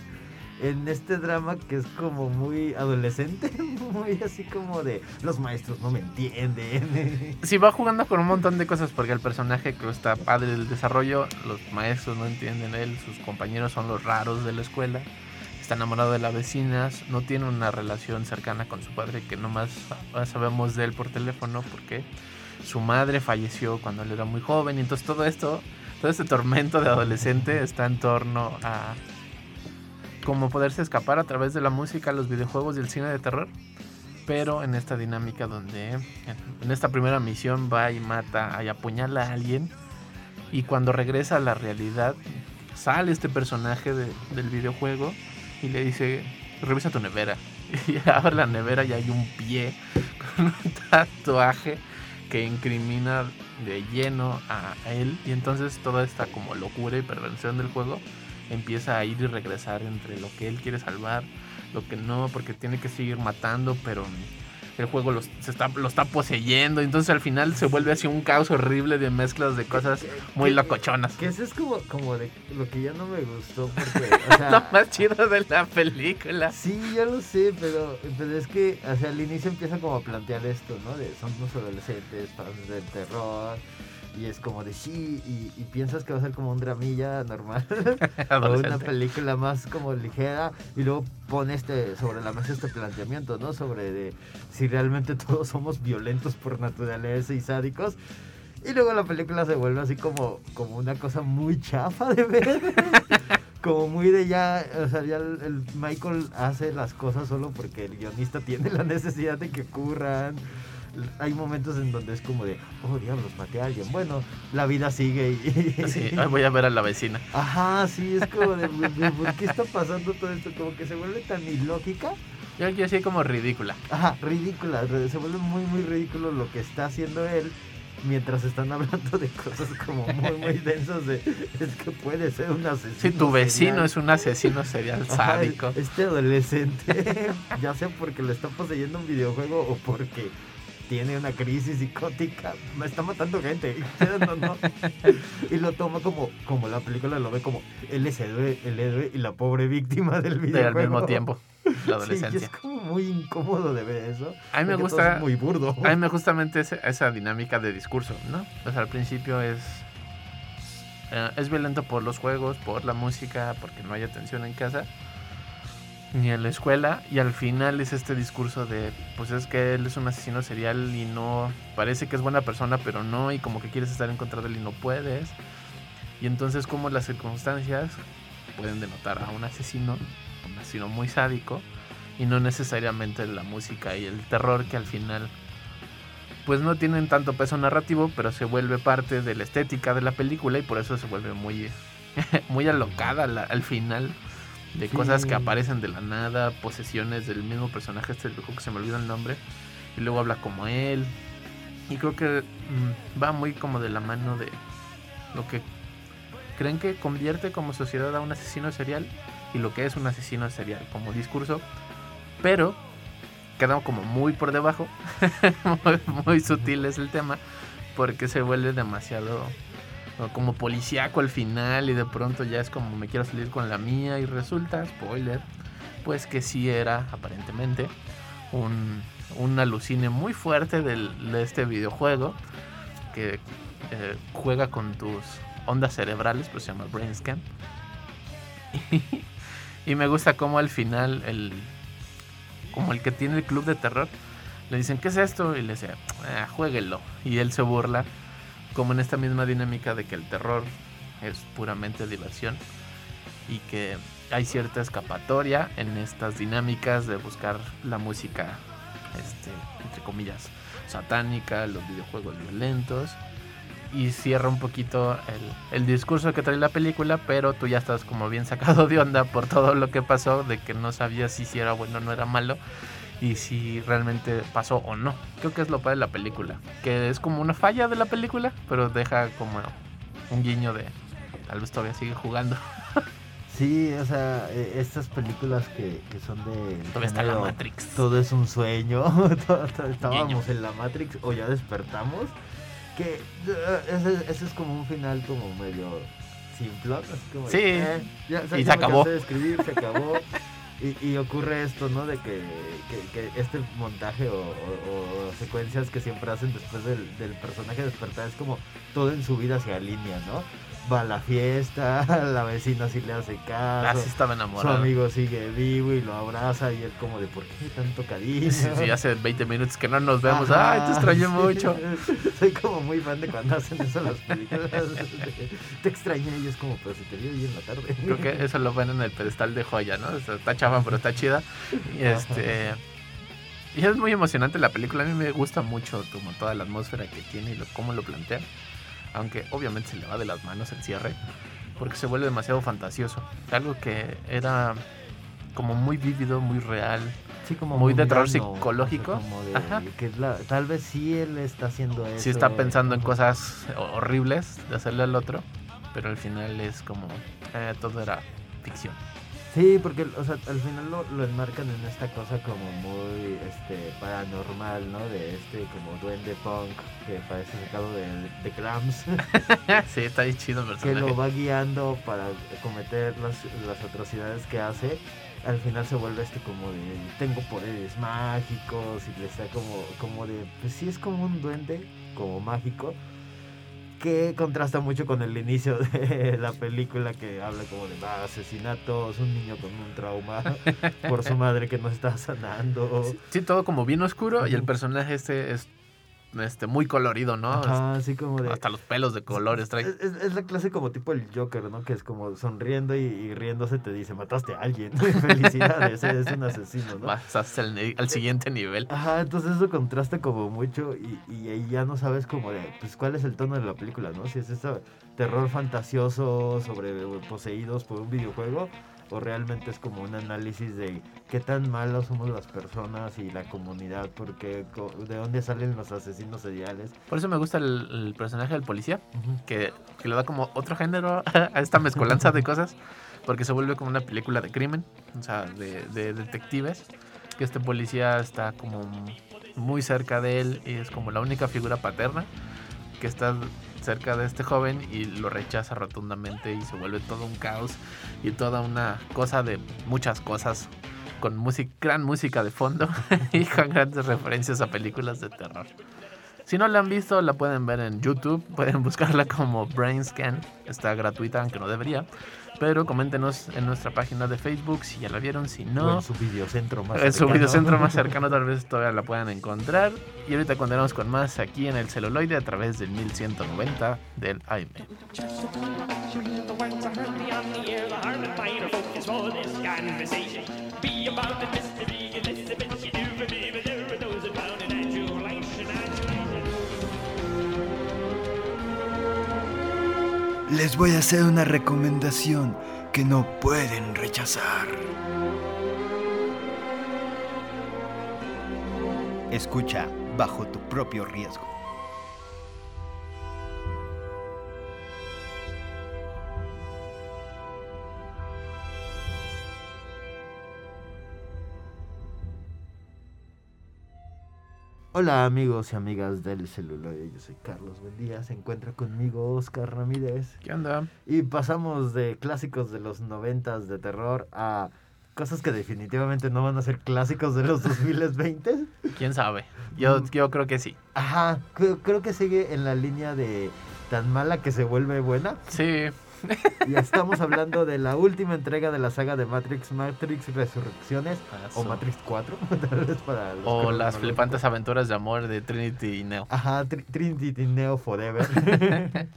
en este drama que es como muy adolescente, muy así como de los maestros no me entienden. Sí, va jugando con un montón de cosas porque el personaje que está padre del desarrollo, los maestros no entienden él, sus compañeros son los raros de la escuela, está enamorado de las vecinas, no tiene una relación cercana con su padre que nomás sabemos de él por teléfono porque su madre falleció cuando él era muy joven y entonces todo esto, todo este tormento de adolescente está en torno a como poderse escapar a través de la música, los videojuegos y el cine de terror. Pero en esta dinámica donde en esta primera misión va y mata y apuñala a alguien. Y cuando regresa a la realidad, sale este personaje del videojuego y le dice, revisa tu nevera. Y abre la nevera y hay un pie con un tatuaje que incrimina de lleno a él. Y entonces toda esta como locura y perversión del juego empieza a ir y regresar entre lo que él quiere salvar, lo que no, porque tiene que seguir matando, pero el juego los, se está, lo está poseyendo. Entonces al final se vuelve así un caos horrible de mezclas de cosas muy locochonas. Que eso es como, como de lo que ya no me gustó. Porque, lo más chido de la película. Sí, ya lo sé, pero, pero es que hacia el inicio empieza como a plantear esto, ¿no? De son unos adolescentes, fans del terror y es como de sí, y, piensas que va a ser como un dramilla normal, o una película más como ligera, y luego pone este, sobre la mesa este planteamiento, ¿no? Sobre de si realmente todos somos violentos por naturaleza y sádicos. Y luego la película se vuelve así como, como una cosa muy chafa de ver. como muy de ya, o sea, ya el, Michael hace las cosas solo porque el guionista tiene la necesidad de que ocurran hay momentos en donde es como de, oh diablos, maté a alguien. Bueno, la vida sigue y... Sí, voy a ver a la vecina. Ajá, sí, es como de, ¿por qué está pasando todo esto? Como que se vuelve tan ilógica. Yo aquí así como ridícula. Ajá, ridícula. Se vuelve muy, muy ridículo lo que está haciendo él mientras están hablando de cosas como muy, muy densas de es que puede ser un asesino. Si tu vecino es un asesino serial sádico. este adolescente, ya sea porque le está poseyendo un videojuego o porque tiene una crisis psicótica, me está matando gente, y lo toma como, como la película lo ve como él es el héroe, y la pobre víctima del videojuego. al mismo tiempo, la adolescencia. es como muy incómodo de ver eso. A mí me gusta, muy burdo. A mí me justamente esa, esa dinámica de discurso, ¿no? O sea, al principio es eh, es violento por los juegos, por la música, porque no hay atención en casa ni en la escuela y al final es este discurso de pues es que él es un asesino serial y no parece que es buena persona pero no y como que quieres estar en contra de él y no puedes. Y entonces como las circunstancias pueden denotar a un asesino un asesino muy sádico y no necesariamente la música y el terror que al final pues no tienen tanto peso narrativo pero se vuelve parte de la estética de la película y por eso se vuelve muy muy alocada al final de cosas que aparecen de la nada, posesiones del mismo personaje, este que se me olvida el nombre, y luego habla como él. Y creo que mm, va muy como de la mano de lo que creen que convierte como sociedad a un asesino serial y lo que es un asesino serial como discurso, pero queda como muy por debajo, muy, muy sutil es el tema, porque se vuelve demasiado como policíaco al final y de pronto ya es como me quiero salir con la mía y resulta, spoiler, pues que sí era aparentemente un, un alucine muy fuerte de este videojuego que eh, juega con tus ondas cerebrales, pues se llama Brainscan. Y, me gusta como al final el como el que tiene el club de terror le dicen, ¿qué es esto? Y le dice, ah, jueguelo. Y él se burla como en esta misma dinámica de que el terror es puramente diversión y que hay cierta escapatoria en estas dinámicas de buscar la música, este, entre comillas, satánica, los videojuegos violentos y cierra un poquito el, el, discurso que trae la película, pero tú ya estás como bien sacado de onda por todo lo que pasó, de que no sabías si, si era bueno o no era malo. Y si realmente pasó o no. Creo que es lo padre de la película, que es como una falla de la película, pero deja como un guiño de tal vez todavía sigue jugando. Sí, o sea, e, estas películas que, que son de... Todo está la Matrix. Todo es un sueño, estábamos en la Matrix o ya despertamos, que eh, ese, ese es como un final como medio así como... Sí, eh, ya, y se acabó. De escribir, se acabó. Y, y, ocurre esto, ¿no? De que, que, que este montaje o, o, secuencias que siempre hacen después del, del personaje despertar es como todo en su vida se alinea, ¿no? Va a la fiesta, la vecina sí le hace caso. Así estaba enamorado. Su amigo sigue vivo y lo abraza y él como de ¿por qué tanto cariño? Sí, sí hace 20 minutos que no nos vemos. Ay, te extrañé mucho. Soy como muy fan de cuando hacen eso las películas. te extrañé y es como, pero si te vi hoy en la tarde. Creo que eso lo ven en el pedestal de joya, ¿no? está chafa, pero está chida. Y este... Y es muy emocionante la película. A mí me gusta mucho como toda la atmósfera que tiene y lo, cómo lo plantea aunque obviamente se le va de las manos el cierre, porque se vuelve demasiado fantasioso. Algo que era como muy vívido, muy real, sí, como muy de terror psicológico. que tal vez sí él está haciendo eso. Sí está pensando en cosas horribles de hacerle al otro, pero al final es como eh, todo era ficción. Sí, porque o sea, al final lo, lo, enmarcan en esta cosa como muy este paranormal, ¿no? De este como duende punk que parece sacado de, de Clams. sí, está ahí chido el personaje. Que lo va guiando para cometer las, las atrocidades que hace. Al final se vuelve este como de tengo poderes mágicos y le está como, como de, pues sí es como un duende, como mágico que contrasta mucho con el inicio de la película que habla como de ah, asesinatos, un niño con un trauma por su madre que no está sanando. Sí, todo como bien oscuro y el personaje este es este, muy colorido, ¿no? así como de... Hasta los pelos de colores trae. Es, la clase como tipo el Joker, ¿no? Que es como sonriendo y, riéndose te dice, mataste a alguien. Felicidades, eres un asesino, ¿no? Vas al, siguiente nivel. Ajá, entonces eso contrasta como mucho y, y ahí ya no sabes como de, pues, cuál es el tono de la película, ¿no? Si es ese terror fantasioso sobre poseídos por un videojuego o realmente es como un análisis de qué tan malos somos las personas y la comunidad, porque de dónde salen los asesinos seriales. Por eso me gusta el, personaje del policía, que, que, le da como otro género a esta mezcolanza de cosas, porque se vuelve como una película de crimen, o sea, de, de detectives, que este policía está como muy cerca de él y es como la única figura paterna que está cerca de este joven y lo rechaza rotundamente y se vuelve todo un caos y toda una cosa de muchas cosas con música, gran música de fondo y con grandes referencias a películas de terror. Si no la han visto, la pueden ver en YouTube, pueden buscarla como Brain Scan, está gratuita, aunque no debería. Pero coméntenos en nuestra página de Facebook si ya la vieron, si no. O en su videocentro más cercano. En su videocentro más cercano, tal vez todavía la puedan encontrar. Y ahorita continuamos con más aquí en el celuloide a través del 1190 del AM. Les voy a hacer una recomendación que no pueden rechazar. Escucha bajo tu propio riesgo. Hola amigos y amigas del celuloide, yo soy Carlos Bendía, se encuentra conmigo Oscar Ramírez. ¿Qué onda? Y pasamos de clásicos de los noventas de terror a cosas que definitivamente no van a ser clásicos de los 2020. ¿Quién sabe? Yo, mm. yo creo que sí. Ajá, creo, creo que sigue en la línea de tan mala que se vuelve buena. Sí, ya estamos hablando de la última entrega de la saga de Matrix, Matrix Resurrecciones o Matrix 4, O las flipantes aventuras de amor de Trinity y Neo. Ajá, Trinity y Neo Forever.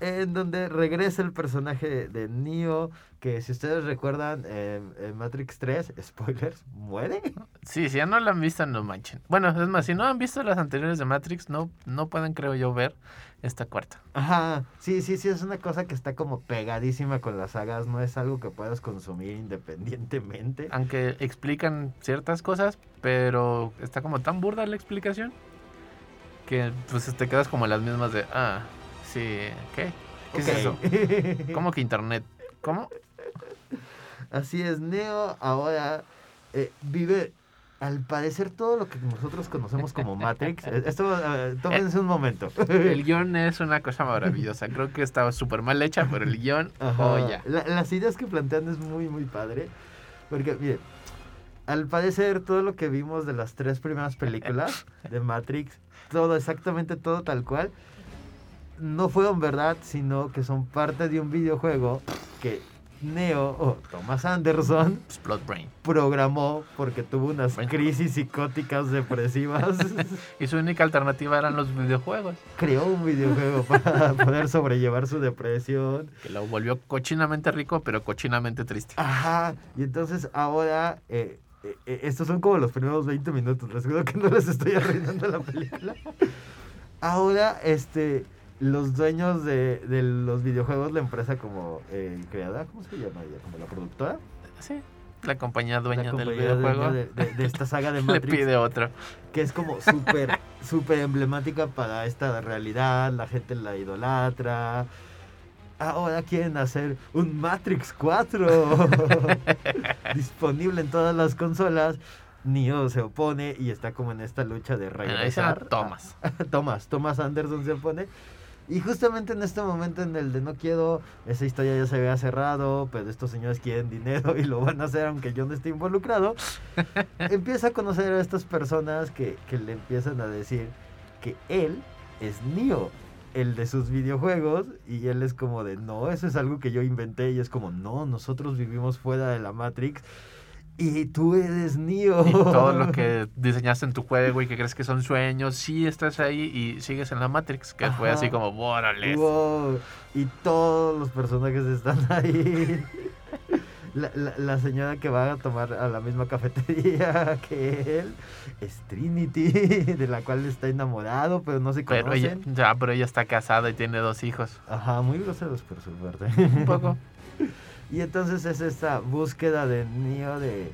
en donde regresa el personaje de Neo, que si ustedes recuerdan, en, Matrix 3, spoilers, muere. Sí, si ya no la han visto, no manchen. Bueno, es más, si no han visto las anteriores de Matrix, no, no pueden, creo yo, ver esta cuarta. Ajá, sí, sí, sí, es una cosa que está como pegadísima con las sagas, no es algo que puedas consumir independientemente. Aunque explican ciertas cosas, pero está como tan burda la explicación que pues te quedas como las mismas de, ah, sí, ¿qué? ¿Qué es eso? ¿Cómo que internet? ¿Cómo? Así es, Neo ahora eh, vive al parecer todo lo que nosotros conocemos como Matrix, esto, uh, tómense un momento. El guion es una cosa maravillosa, creo que estaba súper mal hecha, pero el guion, joya. las ideas que plantean es muy, muy padre, porque, mire, al parecer todo lo que vimos de las tres primeras películas de Matrix, todo, exactamente todo tal cual, no fueron verdad, sino que son parte de un videojuego que Neo o Thomas Anderson Brain. programó porque tuvo unas crisis psicóticas depresivas. y su única alternativa eran los videojuegos. Creó un videojuego para poder sobrellevar su depresión. Que lo volvió cochinamente rico, pero cochinamente triste. Ajá, y entonces ahora... Eh, eh, eh, estos son como los primeros 20 minutos, les juro que no les estoy arruinando la película. Ahora, este los dueños de, de, los videojuegos, la empresa como eh, creadora, ¿cómo se llama ella? ¿Como la productora? Sí, la compañía dueña del videojuego. De, de, esta saga de Matrix. Le pide otro. Que es como súper, súper emblemática para esta realidad, la gente la idolatra. Ahora quieren hacer un Matrix 4 disponible en todas las consolas. Neo se opone y está como en esta lucha de regresar. Thomas. Thomas, Thomas Anderson se opone y justamente en este momento en el de no quiero, esa historia ya se había cerrado, pero estos señores quieren dinero y lo van a hacer aunque yo no esté involucrado, empieza a conocer a estas personas que, que le empiezan a decir que él es Neo, el de sus videojuegos, y él es como de, no, eso es algo que yo inventé, y es como, no, nosotros vivimos fuera de la Matrix y tú eres Neo. Y todo lo que diseñaste en tu juego y que crees que son sueños, sí estás ahí y sigues en la Matrix, que fue así como, ¡bórale! Wow. Y todos los personajes están ahí. La, la, señora que va a tomar a la misma cafetería que él es Trinity, de la cual está enamorado, pero no se conocen. Pero ella, ya, pero ella está casada y tiene dos hijos. Ajá, muy groseros por su parte. Un poco. Y entonces es esta búsqueda de Neo de,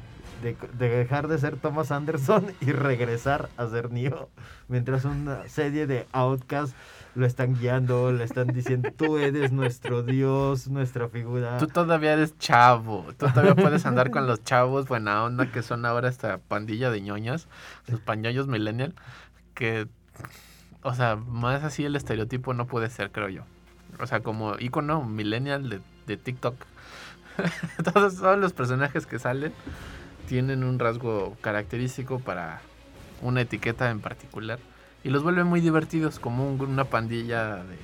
dejar de ser Thomas Anderson y regresar a ser Neo. Mientras una serie de outcasts lo están guiando, le están diciendo, tú eres nuestro Dios, nuestra figura. Tú todavía eres chavo, tú todavía puedes andar con los chavos buena onda que son ahora esta pandilla de ñoños, los pañollos millennial, que, o sea, más así el estereotipo no puede ser, creo yo. O sea, como icono millennial de, de TikTok todos, los personajes que salen tienen un rasgo característico para una etiqueta en particular. Y los vuelve muy divertidos, como una pandilla de,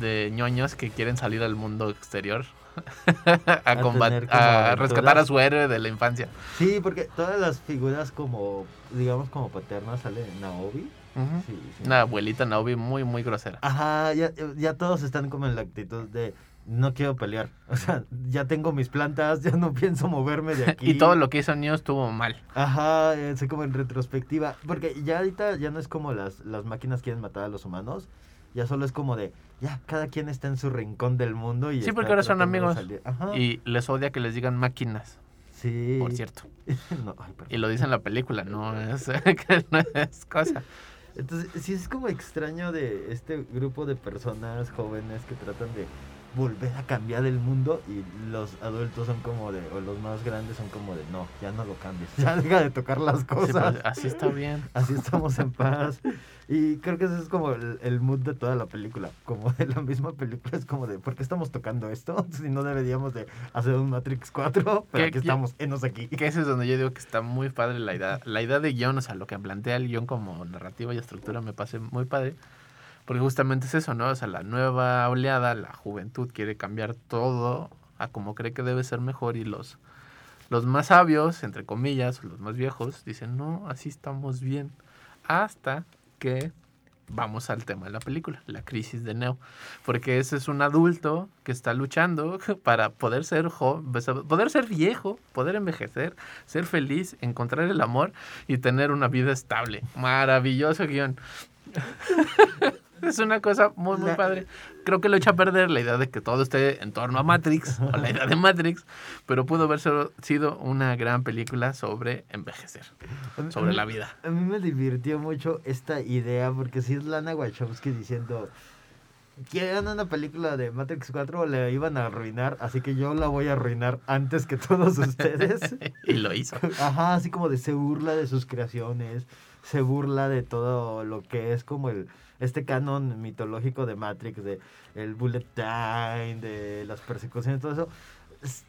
de ñoños que quieren salir al mundo exterior a, a, rescatar a su héroe de la infancia. Sí, porque todas las figuras como, digamos, como paternas salen Naobi. Una abuelita Naobi muy, muy grosera. Ajá, ya, ya todos están como en la actitud de no quiero pelear. O sea, ya tengo mis plantas, ya no pienso moverme de aquí. y todo lo que hizo Neo estuvo mal. Ajá, eh, sé como en retrospectiva. Porque ya ahorita ya no es como las, las máquinas quieren matar a los humanos. Ya solo es como de, ya, cada quien está en su rincón del mundo y... Sí, porque ahora son amigos. Y les odia que les digan máquinas. Sí. Por cierto. y lo dice en la película, no es, no es cosa. Entonces, sí es como extraño de este grupo de personas jóvenes que tratan de volver a cambiar el mundo y los adultos son como de, o los más grandes son como de, no, ya no lo cambies, ya deja de tocar las cosas. así está bien. Así estamos en paz. Y creo que ese es como el, mood de toda la película, como de la misma película, es como de, ¿por qué estamos tocando esto? Si no deberíamos de hacer un Matrix 4, pero aquí estamos, enos aquí. Que ese es donde yo digo que está muy padre la idea, la idea de guion, o sea, lo que plantea el guion como narrativa y estructura me parece muy padre porque justamente es eso, ¿no? O sea, la nueva oleada, la juventud quiere cambiar todo a como cree que debe ser mejor y los, los más sabios, entre comillas, los más viejos, dicen, no, así estamos bien. Hasta que vamos al tema de la película, la crisis de Neo. Porque ese es un adulto que está luchando para poder ser joven, poder ser viejo, poder envejecer, ser feliz, encontrar el amor y tener una vida estable. Maravilloso guion. es una cosa muy, muy padre. Creo que lo echa a perder la idea de que todo esté en torno a Matrix, o la idea de Matrix, pero pudo haber sido una gran película sobre envejecer, sobre la vida. A mí me divirtió mucho esta idea, porque si es Lana Wachowski diciendo quieren una película de Matrix 4 le iban a arruinar, así que yo la voy a arruinar antes que todos ustedes. y lo hizo. Ajá, así como de se burla de sus creaciones, se burla de todo lo que es como el este canon mitológico de Matrix, de el bullet time, de las persecuciones, todo eso.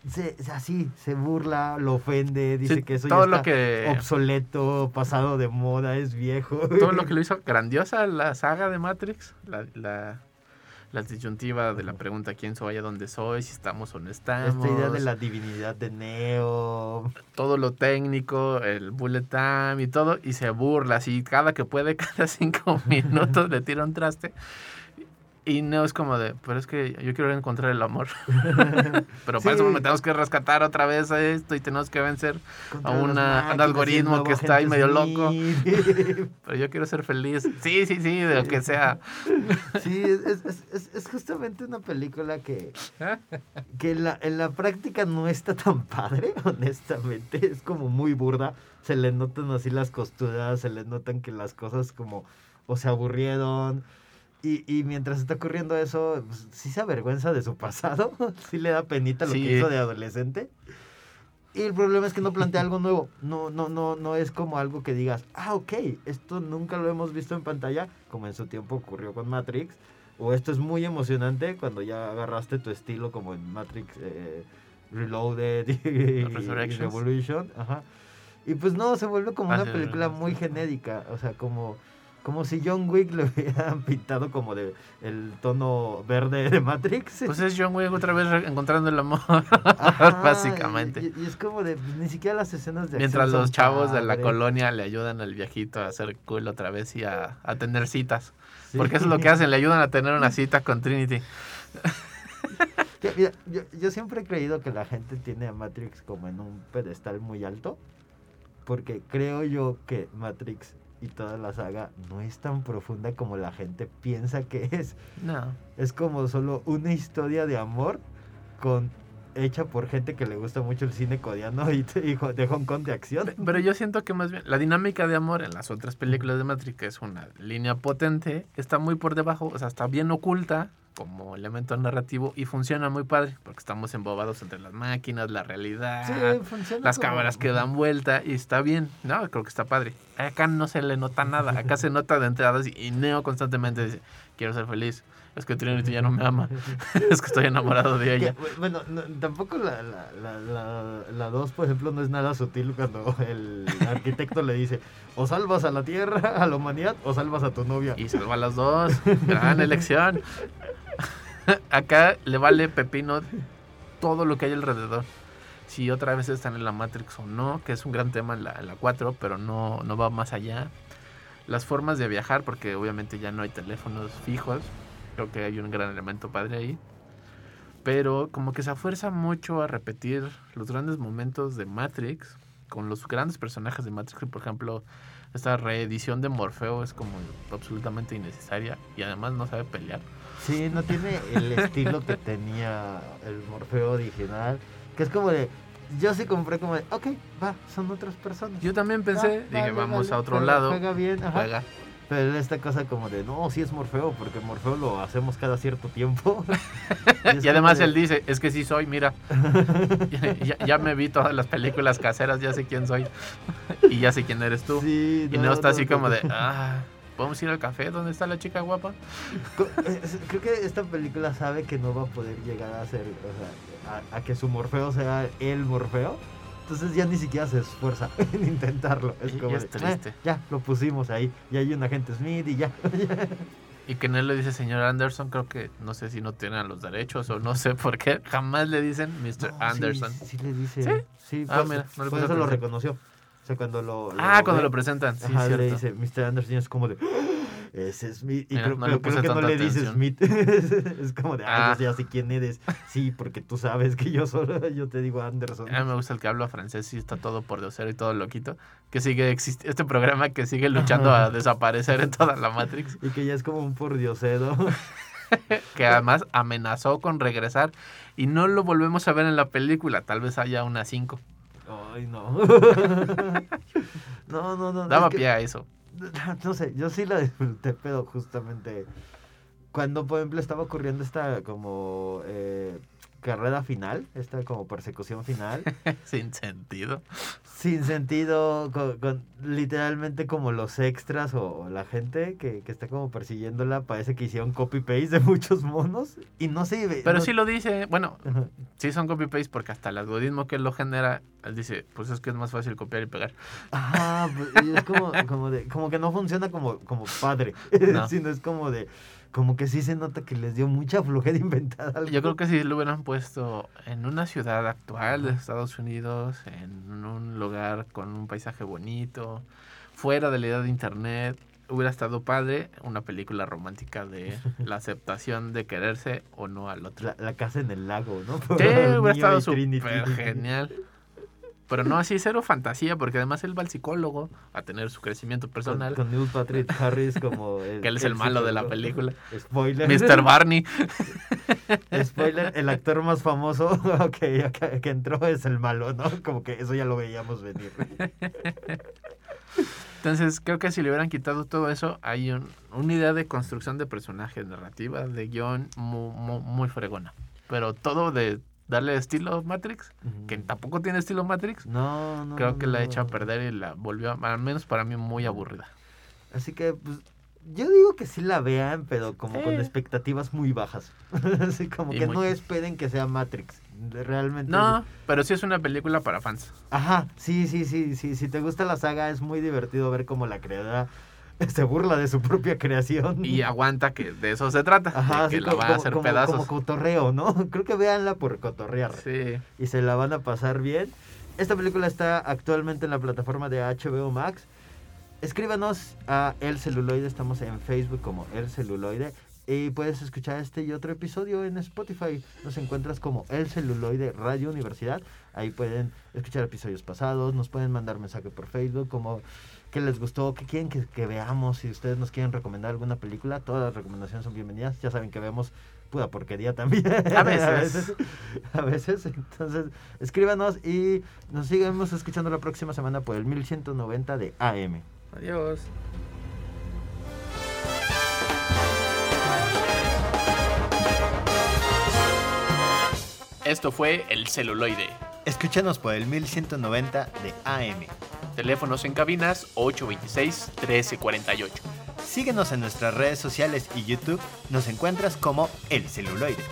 Se, así se burla, lo ofende, dice que eso todo ya está obsoleto, pasado de moda, es viejo. Todo lo que lo hizo grandiosa la saga de Matrix, la, la la disyuntiva de la pregunta quién soy, a dónde soy, si estamos o no estamos. Esta idea de la divinidad de Neo. Todo lo técnico, el bullet time y todo, y se burla así cada que puede, cada cinco minutos le tira un traste. Y Neo es como de, pero es que yo quiero encontrar el amor. pero para eso me tenemos que rescatar otra vez a esto y tenemos que vencer a una, un algoritmo que está ahí medio loco. pero yo quiero ser feliz. Sí, sí, sí, de lo que sea. sí, es, es, es, justamente una película que, que en, la, en la práctica no está tan padre, honestamente. Es como muy burda. Se le notan así las costuras, se le notan que las cosas como o se aburrieron y, y, mientras está ocurriendo eso, pues, sí se avergüenza de su pasado, sí le da penita lo que hizo de adolescente. Y el problema es que no plantea algo nuevo. No, no, no, no es como algo que digas, ah, ok, esto nunca lo hemos visto en pantalla, como en su tiempo ocurrió con Matrix. O esto es muy emocionante cuando ya agarraste tu estilo como en Matrix eh, Reloaded y, Revolution. Ajá. Y pues no, se vuelve como una película muy genérica. O sea, como como si John Wick lo hubieran pintado como de el tono verde de Matrix. Pues es John Wick otra vez encontrando el amor, básicamente. Y, es como de ni siquiera las escenas de Mientras los chavos de la colonia le ayudan al viejito a hacer cool otra vez y a, tener citas. Porque eso es lo que hacen, le ayudan a tener una cita con Trinity. yo, yo siempre he creído que la gente tiene a Matrix como en un pedestal muy alto. Porque creo yo que Matrix y toda la saga no es tan profunda como la gente piensa que es. No. Es como solo una historia de amor con hecha por gente que le gusta mucho el cine coreano y, de Hong Kong de acción. Pero yo siento que más bien la dinámica de amor en las otras películas de Matrix, que es una línea potente, está muy por debajo, o sea, está bien oculta como elemento narrativo y funciona muy padre porque estamos embobados entre las máquinas, la realidad, las cámaras que dan vuelta y está bien, no, creo que está padre. Acá no se le nota nada, acá se nota de entradas y Neo constantemente dice, quiero ser feliz es que Trinity ya no me ama, es que estoy enamorado de ella. bueno, tampoco la 2, la, la, por ejemplo, no es nada sutil cuando el arquitecto le dice, o salvas a la Tierra, a la humanidad, o salvas a tu novia. Y salva a las dos, gran elección. Acá le vale pepino todo lo que hay alrededor. Si otra vez están en la Matrix o no, que es un gran tema en la, en la 4, pero no, no va más allá. Las formas de viajar, porque obviamente ya no hay teléfonos fijos, Creo que hay un gran elemento padre ahí. Pero como que se afuerza mucho a repetir los grandes momentos de Matrix con los grandes personajes de Matrix. Por ejemplo, esta reedición de Morfeo es como absolutamente innecesaria y además no sabe pelear. Sí, no tiene el estilo que tenía el Morfeo original. Que es como de, yo sí compré como de, ok, va, son otras personas. Yo también pensé, dije, vamos a otro lado. Juega bien, Juega. Pero esta cosa como de, no, sí es Morfeo, porque Morfeo lo hacemos cada cierto tiempo. y, además él dice, es que sí soy, mira. ya, me vi todas las películas caseras, ya sé quién soy. y ya sé quién eres tú. y no, está así como de, ah, ¿podemos ir al café? ¿Dónde está la chica guapa? Eh, creo que esta película sabe que no va a poder llegar a ser, o sea, a que su Morfeo sea el Morfeo entonces ya ni siquiera se esfuerza en intentarlo. Es como, ya, ya, lo pusimos ahí. Y hay un agente Smith y ya. y que no le dice señor Anderson, creo que no sé si no tienen los derechos o no sé por qué. Jamás le dicen Mr. Anderson. Sí, le dice. Sí, ah, mira, no por eso lo reconoció. O sea, cuando lo, ah, cuando lo presentan. Sí, le dice Mr. Anderson es como de. Es Smith. Y Mira, creo, no que no le dice. Smith. es como de, ay, Ah. yo ya sé quién eres. Sí, porque tú sabes que yo solo, yo te digo Anderson. A mí me gusta el que habla francés y está todo por diosero y todo loquito. Que sigue existiendo. Este programa que sigue luchando a desaparecer en toda la Matrix. Y que ya es como un pordiosero. Que además amenazó con regresar. Y no lo volvemos a ver en la película. Tal vez haya una 5. Ay, no. no, no, no. Daba es que- pie a eso. No sé, yo sí la disfruté, pero justamente cuando, por ejemplo, estaba ocurriendo esta como eh, carrera final, esta como persecución final, Sin sentido. sin sentido, con, con- literalmente como los extras o, o la gente que, que está como persiguiéndola, parece que hicieron copy-paste de muchos monos y no se ve. Pero no- sí lo dice. Bueno, Ajá. sí son copy-paste porque hasta el algoritmo que lo genera, él dice, pues es que es más fácil copiar y pegar. Ajá, pues, y es como, como, de, como que no funciona como, como padre, No. sino es como de, como que sí se nota que les dio mucha flojera inventar algo. Yo creo que si lo hubieran puesto en una ciudad actual de Estados Unidos, en un lugar con un paisaje bonito, fuera de la edad de internet, hubiera estado padre una película romántica de la aceptación de quererse o no al otro. La, la casa en el lago, ¿no? Sí, hubiera estado súper genial. Pero no así, cero fantasía, porque además él va al psicólogo a tener su crecimiento Con, personal, con Neil Patrick Harris como el, que él es el malo de la película. Spoiler. Mr. Barney. Spoiler, el actor más famoso que, que, que entró es el malo, ¿no? Como que eso ya lo veíamos venir. Entonces, creo que si le hubieran quitado todo eso, hay un- una idea de construcción de personajes, narrativa, de guion muy, muy, muy fregona. Pero todo de darle estilo Matrix, que tampoco tiene estilo Matrix, No, no. creo que la no. hecho a perder y la volvió, al menos para mí, muy aburrida. Así que, pues, yo digo que sí la vean, pero como con Sí. expectativas muy bajas. Así como Y que muy- no esperen que sea Matrix. Realmente. No, pero sí es una película para fans. Ajá, sí, sí, sí, sí. Si te gusta la saga, es muy divertido ver cómo la creadora se burla de su propia creación. Y aguanta que de eso se trata, Ajá, de que la como, va a hacer como- pedazos. como cotorreo, ¿no? Creo que véanla por cotorrear. Sí. y se la van a pasar bien. Esta película está actualmente en la plataforma de HBO Max. Escríbanos a El Celuloide, estamos en Facebook como El Celuloide. Y puedes escuchar este y otro episodio en Spotify. Nos encuentras como El Celuloide Radio Universidad. Ahí pueden escuchar episodios pasados, nos pueden mandar mensaje por Facebook como qué les gustó, qué quieren que, que veamos. Si ustedes nos quieren recomendar alguna película, todas las recomendaciones son bienvenidas. Ya saben que vemos pura porquería también. A veces. a veces. A veces. Entonces, escríbanos y nos sigamos escuchando la próxima semana por el 1190 de AM. Adiós. Esto fue El Celuloide. Escúchanos por el 1190 de AM. Teléfonos en cabinas 826-1348. Síguenos en nuestras redes sociales y YouTube. Nos encuentras como El Celuloide.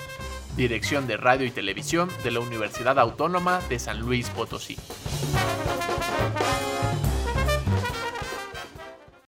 Dirección de Radio y Televisión de la Universidad Autónoma de San Luis Potosí.